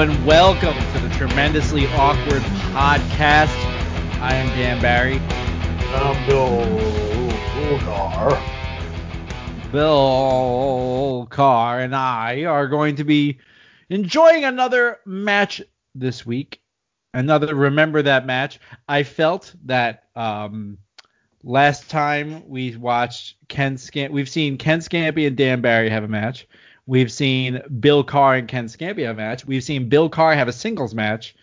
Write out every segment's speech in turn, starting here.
Hello and welcome to the Tremendously Awkward Podcast. I am Dan Barry. I'm Bill Carr. Bill Carr and I are going to be enjoying another match this week. Another remember that match. I felt that um, last time we watched Ken Scamp, we've seen Ken Scampi and Dan Barry have a match. We've seen Bill Carr and Ken Scampi have a match. We've seen Bill Carr have a singles match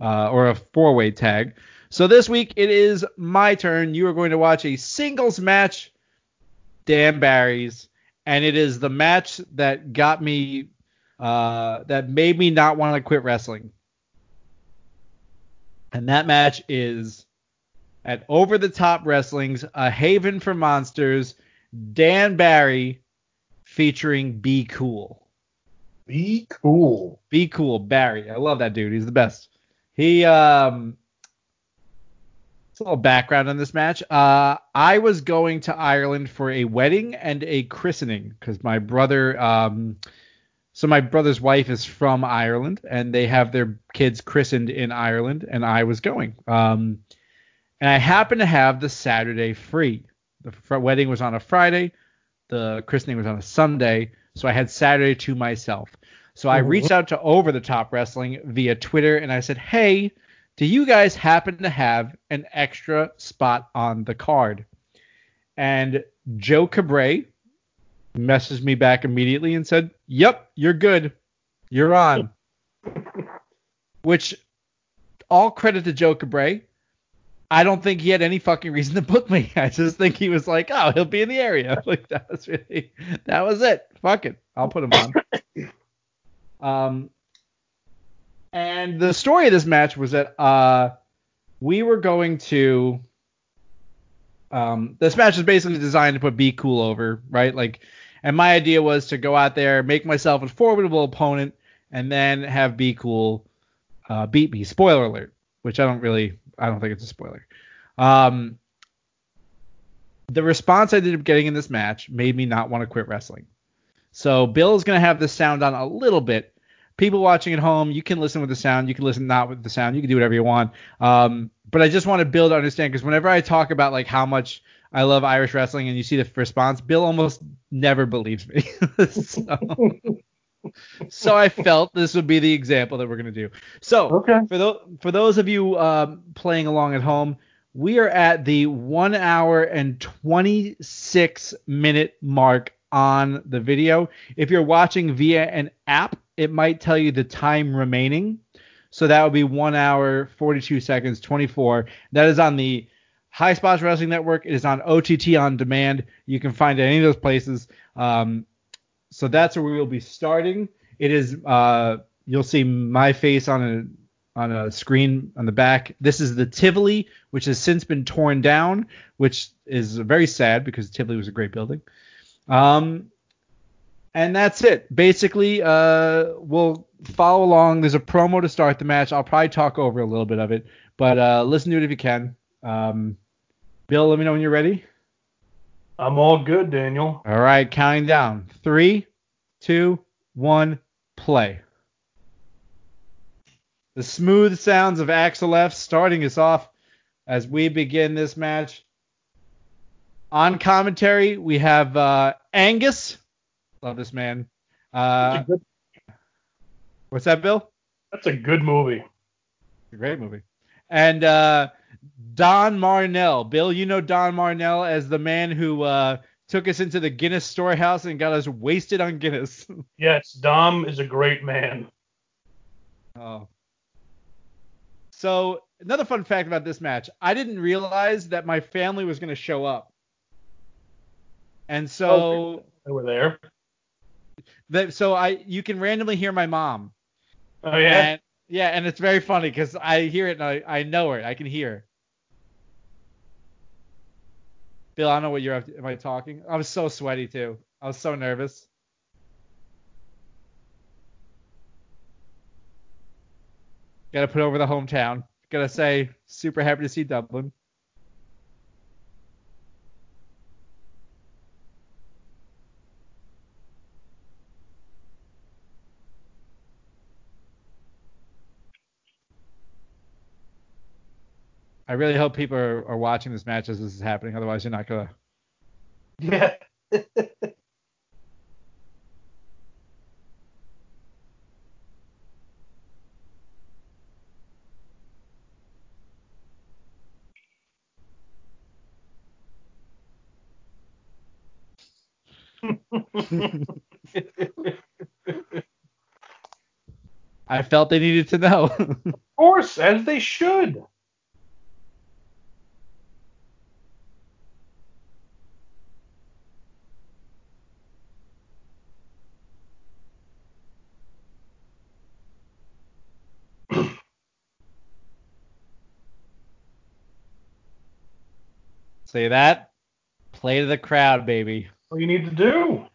uh, or a four way tag. So this week it is my turn. You are going to watch a singles match, Dan Barry's, and it is the match that got me, uh, that made me not want to quit wrestling. And that match is at Over the Top Wrestling's A Haven for Monsters, Dan Barry featuring Be Cool. Be cool. Be Cool, Barry. I love that dude. He's the best. He um it's a little background on this match. Uh I was going to Ireland for a wedding and a christening because my brother um so my brother's wife is from Ireland and they have their kids christened in Ireland and I was going. Um and I happened to have the Saturday free. The fr- wedding was on a Friday, the christening was on a Sunday, so I had Saturday to myself. So I reached oh. out to Over the Top Wrestling via Twitter and I said, "Hey, do you guys happen to have an extra spot on the card?" And Joe Cabray messaged me back immediately and said, "Yep, you're good. You're on." Which all credit to Joe Cabray. I don't think he had any fucking reason to book me. I just think he was like, "Oh, he'll be in the area." Like that was really that was it. Fuck it, I'll put him on. Um, and the story of this match was that uh, we were going to. Um, this match is basically designed to put Be Cool over, right? Like, and my idea was to go out there, make myself a formidable opponent, and then have Be Cool uh, beat me. Spoiler alert, which I don't really, I don't think it's a spoiler. Um, the response I ended up getting in this match made me not want to quit wrestling. So Bill is going to have the sound on a little bit. People watching at home, you can listen with the sound. You can listen not with the sound. You can do whatever you want. Um, but I just want Bill to understand because whenever I talk about like how much I love Irish wrestling and you see the response, Bill almost never believes me. so, so I felt this would be the example that we're going to do. So Okay. for those for those of you um, playing along at home, we are at the one hour and 26 minute mark on the video. If you're watching via an app, it might tell you the time remaining. So that would be one hour, 42 seconds, 24. That is on the High Spots Wrestling Network. It is on OTT on demand. You can find it any of those places. Um, so that's where we will be starting. It is uh, you'll see my face on a on a screen on the back. This is the Tivoli, which has since been torn down, which is very sad because Tivoli was a great building. Um, and that's it. Basically, uh, we'll follow along. There's a promo to start the match. I'll probably talk over a little bit of it, but uh, listen to it if you can. Um, Bill, let me know when you're ready. I'm all good, Daniel. All right, counting down. Three, two, one, play. The smooth sounds of Axel F starting us off as we begin this match. On commentary, we have uh, Angus. Love this man. Uh, good, what's that, Bill? that's a good movie. It's a great movie. And uh, Don Marnell. Bill, you know Don Marnell as the man who uh, took us into the Guinness storehouse and got us wasted on Guinness. Yes, Dom is a great man. oh. So another fun fact about this match, I didn't realize that my family was going to show up. And so They were there. that so I you can randomly hear my mom. Oh yeah. And yeah, and it's very funny because I hear it and I, I know her. I can hear. her. Bill, I don't know what you're up to. Am I talking? I was so sweaty too. I was so nervous. Gotta put over the hometown. Gotta say, super happy to see Dublin. I really hope people are, are watching this match as this is happening. Otherwise, you're not gonna. Yeah. I felt they needed to know. Of course, as they should. Say that. Play to the crowd, baby. What you need to do.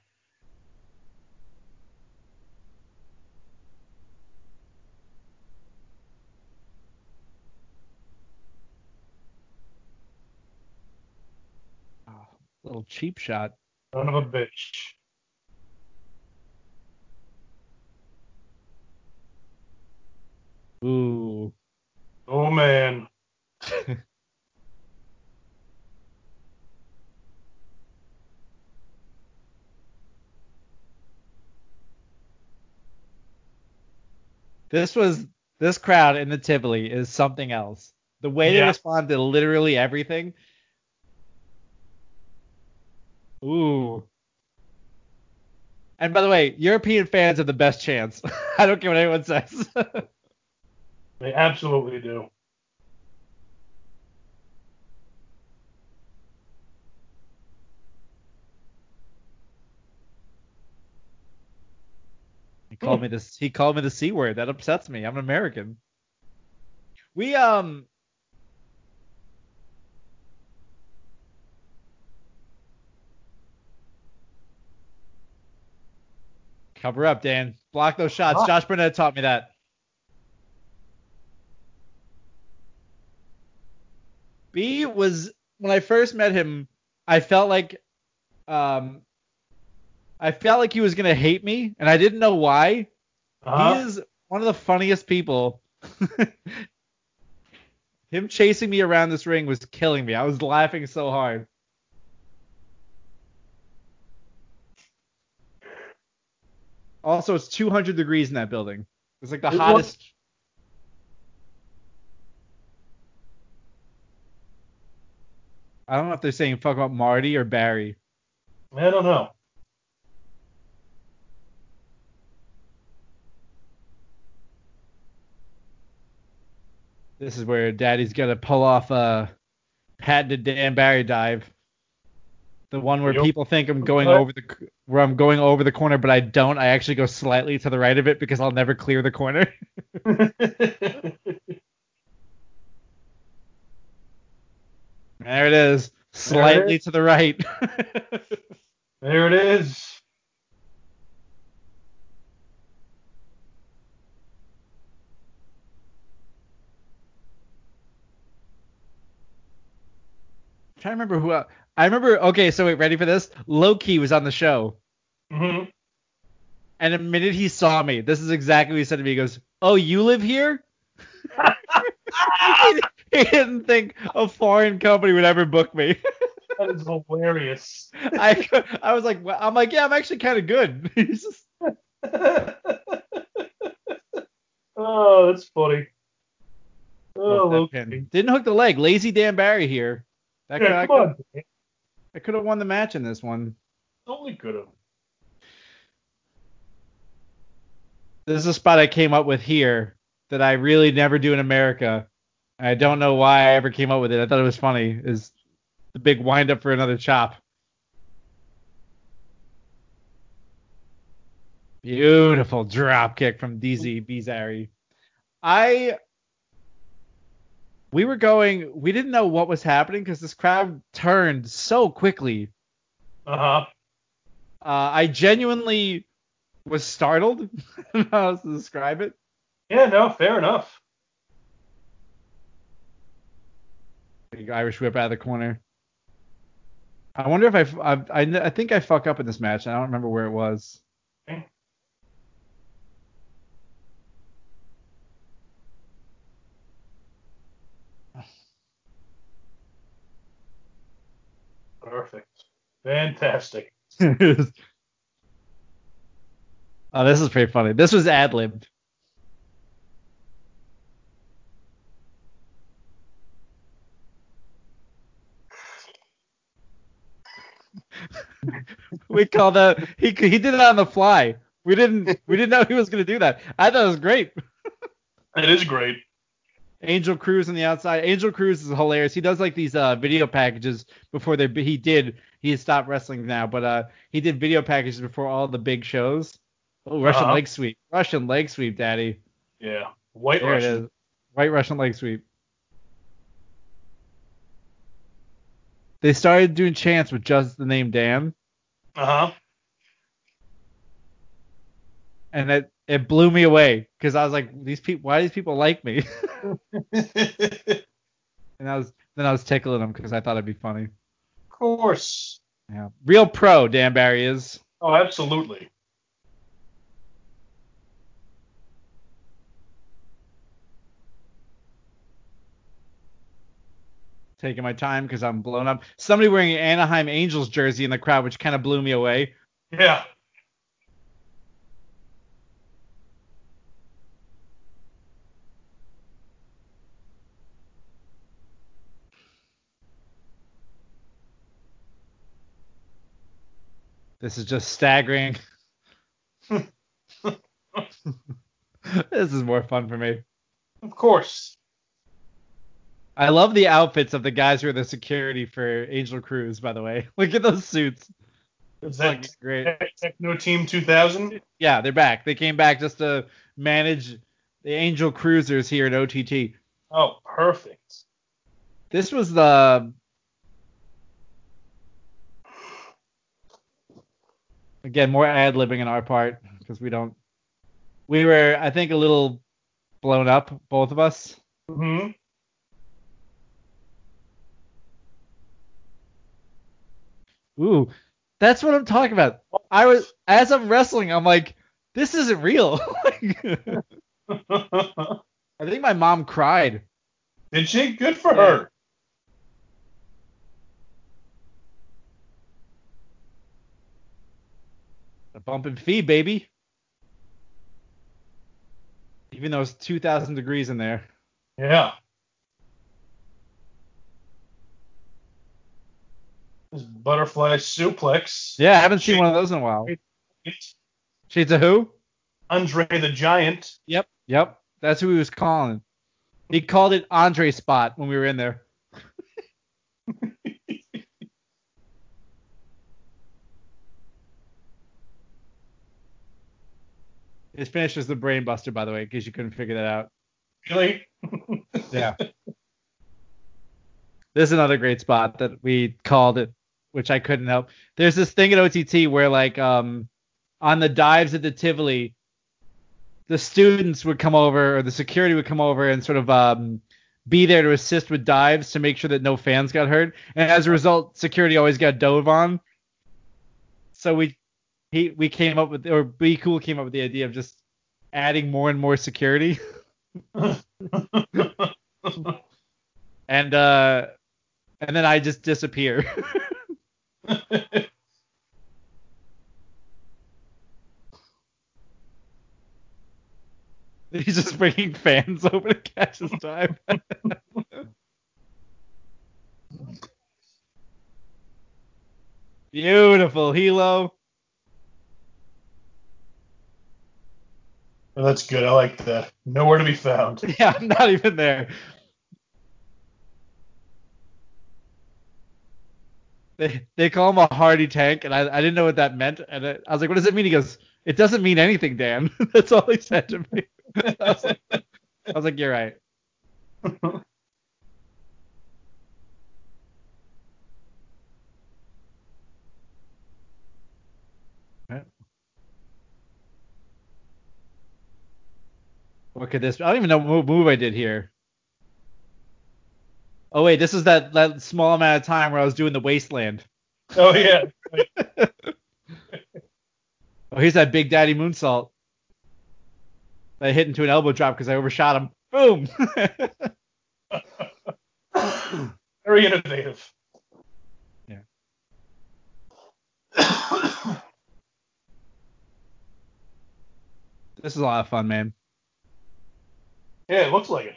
Oh, little cheap shot. Son of a bitch. Ooh. Oh man. This was this crowd in the Tivoli is something else. The way they respond to literally everything. Ooh. And by the way, European fans have the best chance. I don't care what anyone says. They absolutely do. He called me this. He called me the c word. That upsets me. I'm an American. We um. Cover up, Dan. Block those shots. Josh Burnett taught me that. B was when I first met him, I felt like um I felt like he was gonna hate me, and I didn't know why. Uh-huh. He is one of the funniest people. Him chasing me around this ring was killing me. I was laughing so hard. Also, it's 200 degrees in that building. It's like the It was- hottest. I don't know if they're saying fuck about Marty or Barry. I don't know. This is where Daddy's gonna pull off a patented Dan Barry dive. The one where Yep. people think I'm going over the where I'm going over the corner, but I don't. I actually go slightly to the right of it because I'll never clear the corner. There it is, slightly is. to the right. there it is. I'm trying to remember who. el- I remember. Okay, so wait, ready for this? Loki was on the show, hmm and the minute he saw me, this is exactly what he said to me. He goes, "Oh, you live here?" he didn't think a foreign company would ever book me. That is hilarious. I I was like, well, I'm like, yeah, I'm actually kind of good. He's just, oh, that's funny. Oh, Hook that Loki. pin. Didn't hook the leg. Lazy Dan Barry here. That could, Yeah, I come could, on. I could have won the match in this one. Only could have. This is a spot I came up with here that I really never do in America. I don't know why I ever came up with it. I thought it was funny. Is the big wind up for another chop. Beautiful drop kick from DZ Bizarre. I we were going we didn't know what was happening because this crowd turned so quickly. Uh huh. Uh, I genuinely was startled. I don't know how to describe it. Yeah, no, fair enough. Big Irish whip out of the corner. I wonder if I. I think I fuck up in this match. I don't remember where it was. Perfect. Fantastic. oh, this is pretty funny. This was ad libbed. we called that he he did it on the fly. We didn't we didn't know he was gonna do that. I thought it was great. It is great. Angel Cruz on the outside. Angel Cruz is hilarious. He does like these uh, video packages before they. He did. He has stopped wrestling now, but uh, he did video packages before all the big shows. Oh, Russian Uh-huh. leg sweep. Russian leg sweep, daddy. Yeah. White There Russian. is. White Russian leg sweep. They started doing chants with just the name Dan, Uh huh. and it it blew me away because I was like, these people, why do these people like me? and I was then I was tickling them because I thought it'd be funny. of course. Yeah, real pro Dan Barry is. Oh, absolutely. taking my time because I'm blown up. Somebody wearing an Anaheim Angels jersey in the crowd, which kind of blew me away. Yeah. This is just staggering. this is more fun for me. Of course. I love the outfits of the guys who are the security for Angel Cruz, by the way. Look at those suits. Is that great. Tech- Techno Team 2000? Yeah, they're back. They came back just to manage the Angel Cruisers here at OTT. Oh, perfect. This was the again more ad libbing on our part because we don't. We were, I think, a little blown up, both of us. hmm Ooh, that's what I'm talking about. I was as I'm wrestling, I'm like, this isn't real. I think my mom cried. Did she? Good for Yeah. her. A bump in fee, baby. Even though it's 2,000 degrees in there. Yeah. This butterfly suplex. Yeah, I haven't seen one of those in a while. Shades of who? Andre the Giant. Yep. Yep. That's who he was calling. He called it Andre spot when we were in there. His finish is the brain buster, by the way, in case you couldn't figure that out. Really? Yeah. This is another great spot that we called it, which I couldn't help. There's this thing at OTT where like um on the dives at the Tivoli, the students would come over or the security would come over and sort of um be there to assist with dives to make sure that no fans got hurt. And as a result, security always got dove on. So we he we came up with or Be Cool came up with the idea of just adding more and more security. and uh and then I just disappear. He's just bringing fans over to catch his time. Beautiful, Hilo. Well, that's good. I like that. Nowhere to be found. Yeah, I'm not even there. They they call him a hardy tank, and I, I didn't know what that meant. And I, I was like, what does it mean? He goes, it doesn't mean anything, Dan. That's all he said to me. I was like, I was like you're right. Right. What could this? I don't even know what move I did here. Oh wait, this is that that small amount of time where I was doing the wasteland. Oh yeah. oh, here's that big daddy moonsault. I hit into an elbow drop because I overshot him. Boom. Very innovative. Yeah. this is a lot of fun, man. Yeah, it looks like it.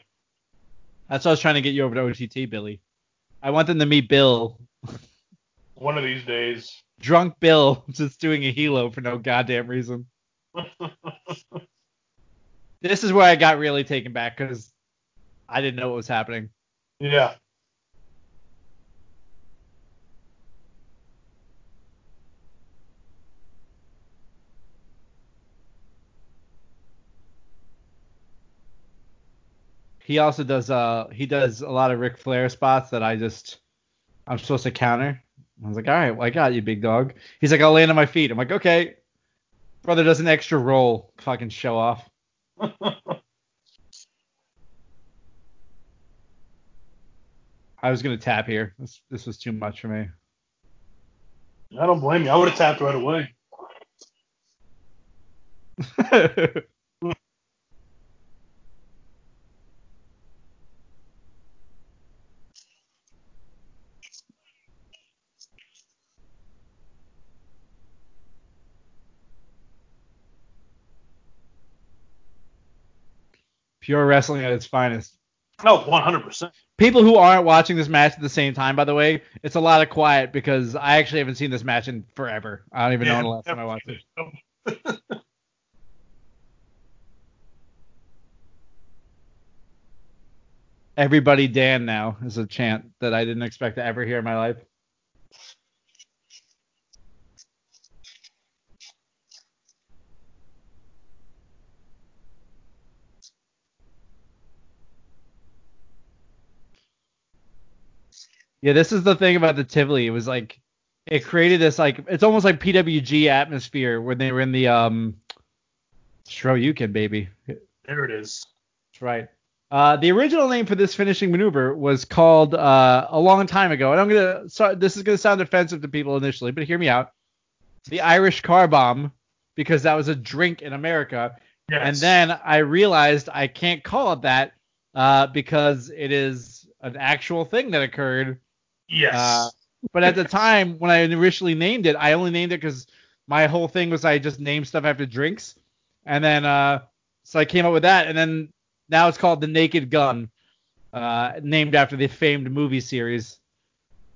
That's why I was trying to get you over to OTT, Billy. I want them to meet Bill, One of these days. drunk Bill, just doing a helo for no goddamn reason. This is where I got really taken back because I didn't know what was happening. yeah. He also does uh he does a lot of Ric Flair spots that I just I'm supposed to counter. I was like, all right, well, I got you, big dog. He's like, I'll land on my feet. I'm like, okay. Brother does an extra roll, fucking show off. I was gonna tap here. This this was too much for me. I don't blame you. I would have tapped right away. Pure wrestling at its finest. No, 100%. People who aren't watching this match at the same time, by the way, it's a lot of quiet because I actually haven't seen this match in forever. I don't even know the last time I watched it. Everybody Dan now is a chant that I didn't expect to ever hear in my life. Yeah, this is the thing about the Tivoli. It was like it created this like it's almost like PWG atmosphere when they were in the um Shoryuken baby. There it is. That's right. Uh, the original name for this finishing maneuver was called uh, a long time ago, and I'm gonna. So, this is gonna sound offensive to people initially, but hear me out. The Irish car bomb, because that was a drink in America, Yes. and then I realized I can't call it that uh, because it is an actual thing that occurred. Yes. Uh, but at the time when I initially named it, I only named it because my whole thing was I just named stuff after drinks, and then uh, so I came up with that, and then now it's called the Naked Gun, uh, named after the famed movie series.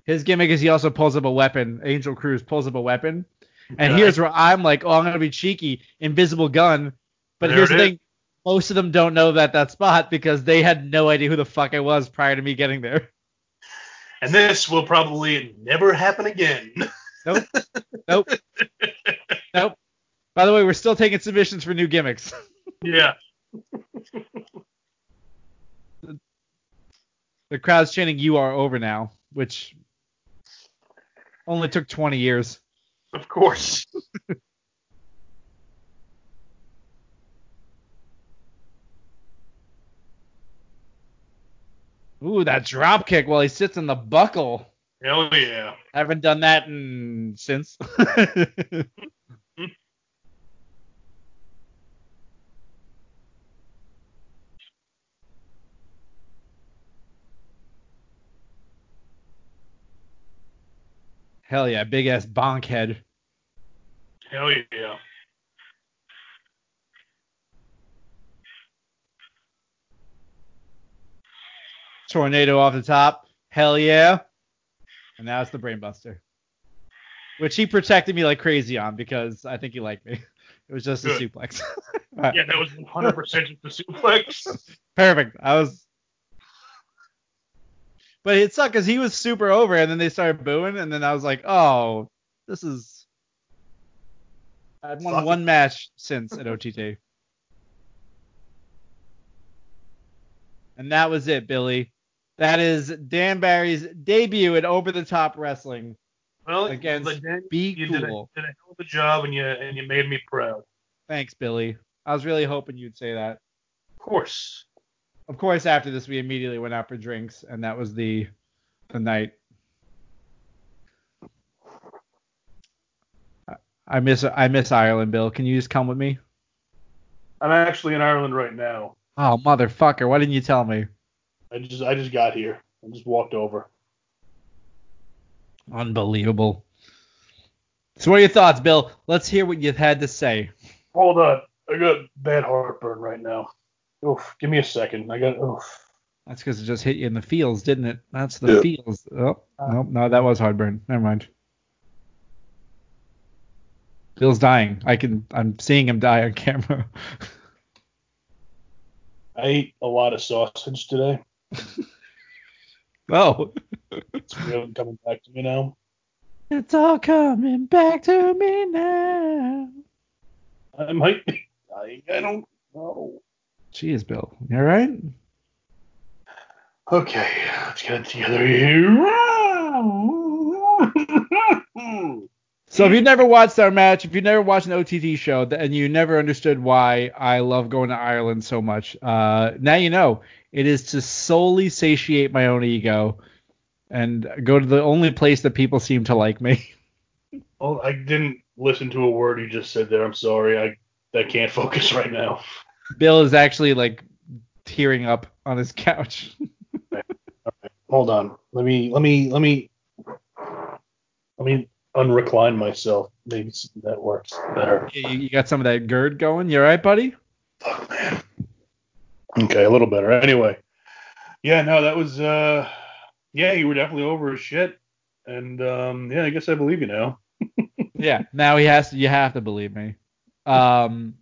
His gimmick is he also pulls up a weapon. Angel Cruz pulls up a weapon, and Okay. here's where I'm like, oh, I'm gonna be cheeky, invisible gun. But There here's the is. thing, most of them don't know that that spot because they had no idea who the fuck I was prior to me getting there. And this will probably never happen again. Nope. Nope. nope. By the way, we're still taking submissions for new gimmicks. yeah. the crowd's chanting "You are over now," which only took 20 years. Of course. Ooh, that drop kick while he sits in the buckle. Hell yeah. I Haven't done that in since. Hell yeah, big ass bonk head. Hell yeah. Tornado off the top. Hell yeah. And now it's the brainbuster. Which he protected me like crazy on because I think he liked me. It was just a Good. suplex. Yeah, that was 100% just a suplex. Perfect. I was. But it sucked because he was super over, and then they started booing, and then I was like, oh, this is. I've won Fuck it. one match since at OTT. and that was it, Billy. That is Dan Barry's debut at Over the Top Wrestling. Well, Against but then Be you did a, cool. did a hell of a job, and you and you made me proud. Thanks, Billy. I was really hoping you'd say that. Of course. Of course, after this, we immediately went out for drinks, and that was the the night. I- I miss I miss Ireland, Bill. Can you just come with me? I'm actually in Ireland right now. Oh motherfucker! Why didn't you tell me? I just I just got here. I just walked over. Unbelievable. So, what are your thoughts, Bill? Let's hear what you've had to say. Hold on. I got bad heartburn right now. Oof. Give me a second. I got oof. That's because it just hit you in the feels, didn't it? That's the Yeah. feels. Oh, no, no, that was heartburn. Never mind. Bill's dying. I can. I'm seeing him die on camera. I ate a lot of sausage today. oh, It's really coming back to me now. it's all coming back to me now. I might be dying. I don't know. Jeez, Bill. You all right? Okay, let's get it together here. So if you've never watched our match, if you've never watched an OTT show, and you never understood why I love going to Ireland so much, uh, now you know. It is to solely satiate my own ego and go to the only place that people seem to like me. Oh, I didn't listen to a word you just said there. I'm sorry. I I can't focus right now. Bill is actually like tearing up on his couch. Hold on. Let me let me let me let me unrecline myself. Maybe that works better. you, you got some of that GERD going. You all right, buddy? Fuck man. Okay, a little better. Anyway. Yeah, no, that was uh yeah, you were definitely over his shit. And um yeah, I guess I believe you now. yeah. Now he has to. You have to believe me. Um,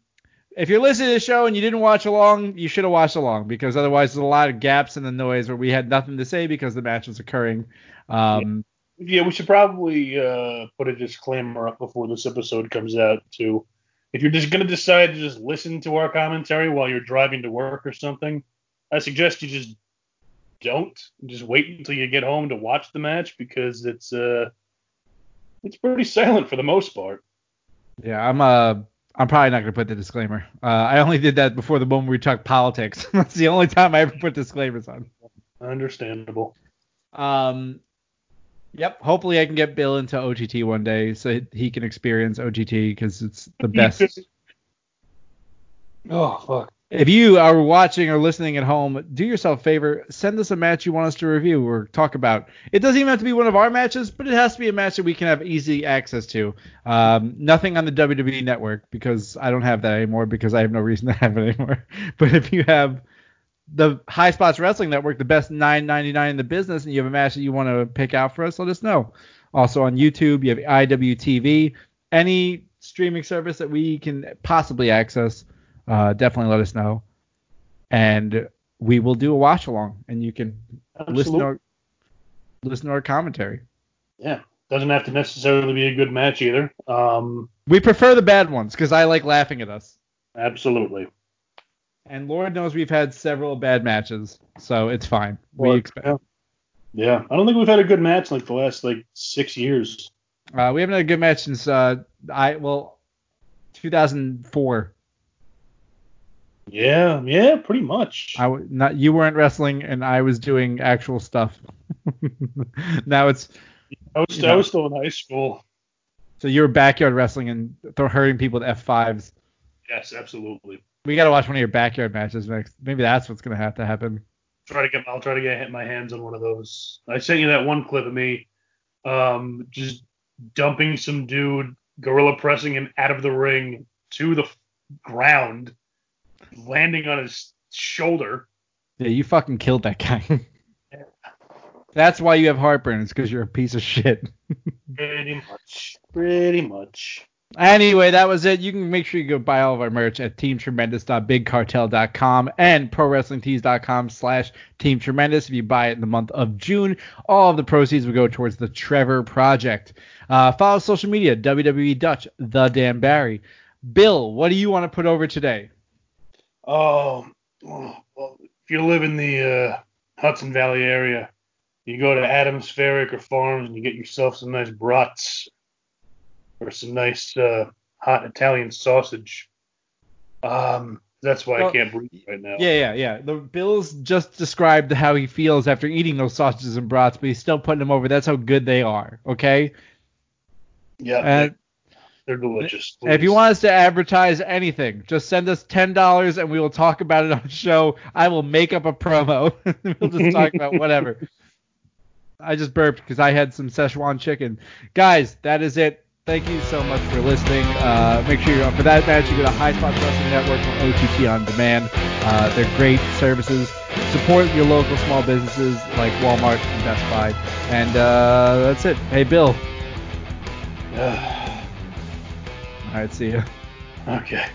if you're listening to the show and you didn't watch along, you should have watched along because otherwise there's a lot of gaps in the noise where we had nothing to say because the match was occurring. Um, Yeah, we should probably uh, put a disclaimer up before this episode comes out too. If you're just gonna decide to just listen to our commentary while you're driving to work or something, I suggest you just don't. Just wait until you get home to watch the match because it's uh it's pretty silent for the most part. yeah, I'm uh, I'm probably not gonna put the disclaimer. Uh, I only did that before the moment we talked politics. That's the only time I ever put disclaimers on. Understandable. Um, yep. Hopefully I can get Bill into OTT one day so he can experience OTT because it's the best. Oh fuck. If you are watching or listening at home, do yourself a favor, send us a match you want us to review or talk about. It doesn't even have to be one of our matches, but it has to be a match that we can have easy access to. Um, nothing on the WWE network because I don't have that anymore because I have no reason to have it anymore. But if you have the High Spots Wrestling Network, the best 9.99 in the business, and you have a match that you want to pick out for us, let us know. Also on YouTube, you have IWTV, any streaming service that we can possibly access uh, definitely let us know. And we will do a watch along, and you can listen to, our, listen to our commentary. Yeah. Doesn't have to necessarily be a good match either. Um, We prefer the bad ones because I like laughing at us. absolutely. And Lord knows we've had several bad matches, so it's fine. We Or- expect. yeah. Yeah. I don't think we've had a good match like the last like six years. Uh, we haven't had a good match since uh, I well, 2004. Yeah, yeah, pretty much. I w- not you weren't wrestling, and I was doing actual stuff. now it's I was, you I was still in high school. so you're backyard wrestling and th- hurting people with F5s. Yes, absolutely. We got to watch one of your backyard matches next. Maybe that's what's gonna have to happen. Try to get. I'll try to get my hands on one of those. I sent you that one clip of me, um, just dumping some dude, gorilla pressing him out of the ring to the ground, landing on his shoulder. Yeah, you fucking killed that guy. That's why you have heartburn. It's because you're a piece of shit. Pretty much. Pretty much. Anyway, that was it. You can make sure you go buy all of our merch at teamtremendous.bigcartel.com and prowrestlingtees.com slash teamtremendous. If you buy it in the month of June, all of the proceeds will go towards the Trevor Project. Uh, follow social media, WWE Dutch, The Dan Barry. Bill, what do you want to put over today? Oh, well, if you live in the uh, Hudson Valley area, you go to Adams Fairacre Farms and you get yourself some nice brats or some nice uh, hot Italian sausage. Um, that's why Well, I can't breathe right now. Yeah, yeah, yeah. The Bill's just described how he feels after eating those sausages and brats, but he's still putting them over. That's how good they are, okay? yeah, And they're delicious. If you want us to advertise anything, just send us ten dollars and we will talk about it on the show. I will make up a promo. we'll just talk about whatever. I just burped because I had some Szechuan chicken. Guys, that is it. Thank you so much for listening. Uh, make sure you're for that match. You go to High Spots Wrestling Network or OTT on demand. Uh, they're great services. Support your local small businesses like Walmart and Best Buy. And uh, that's it. Hey, Bill. All right, see you. okay.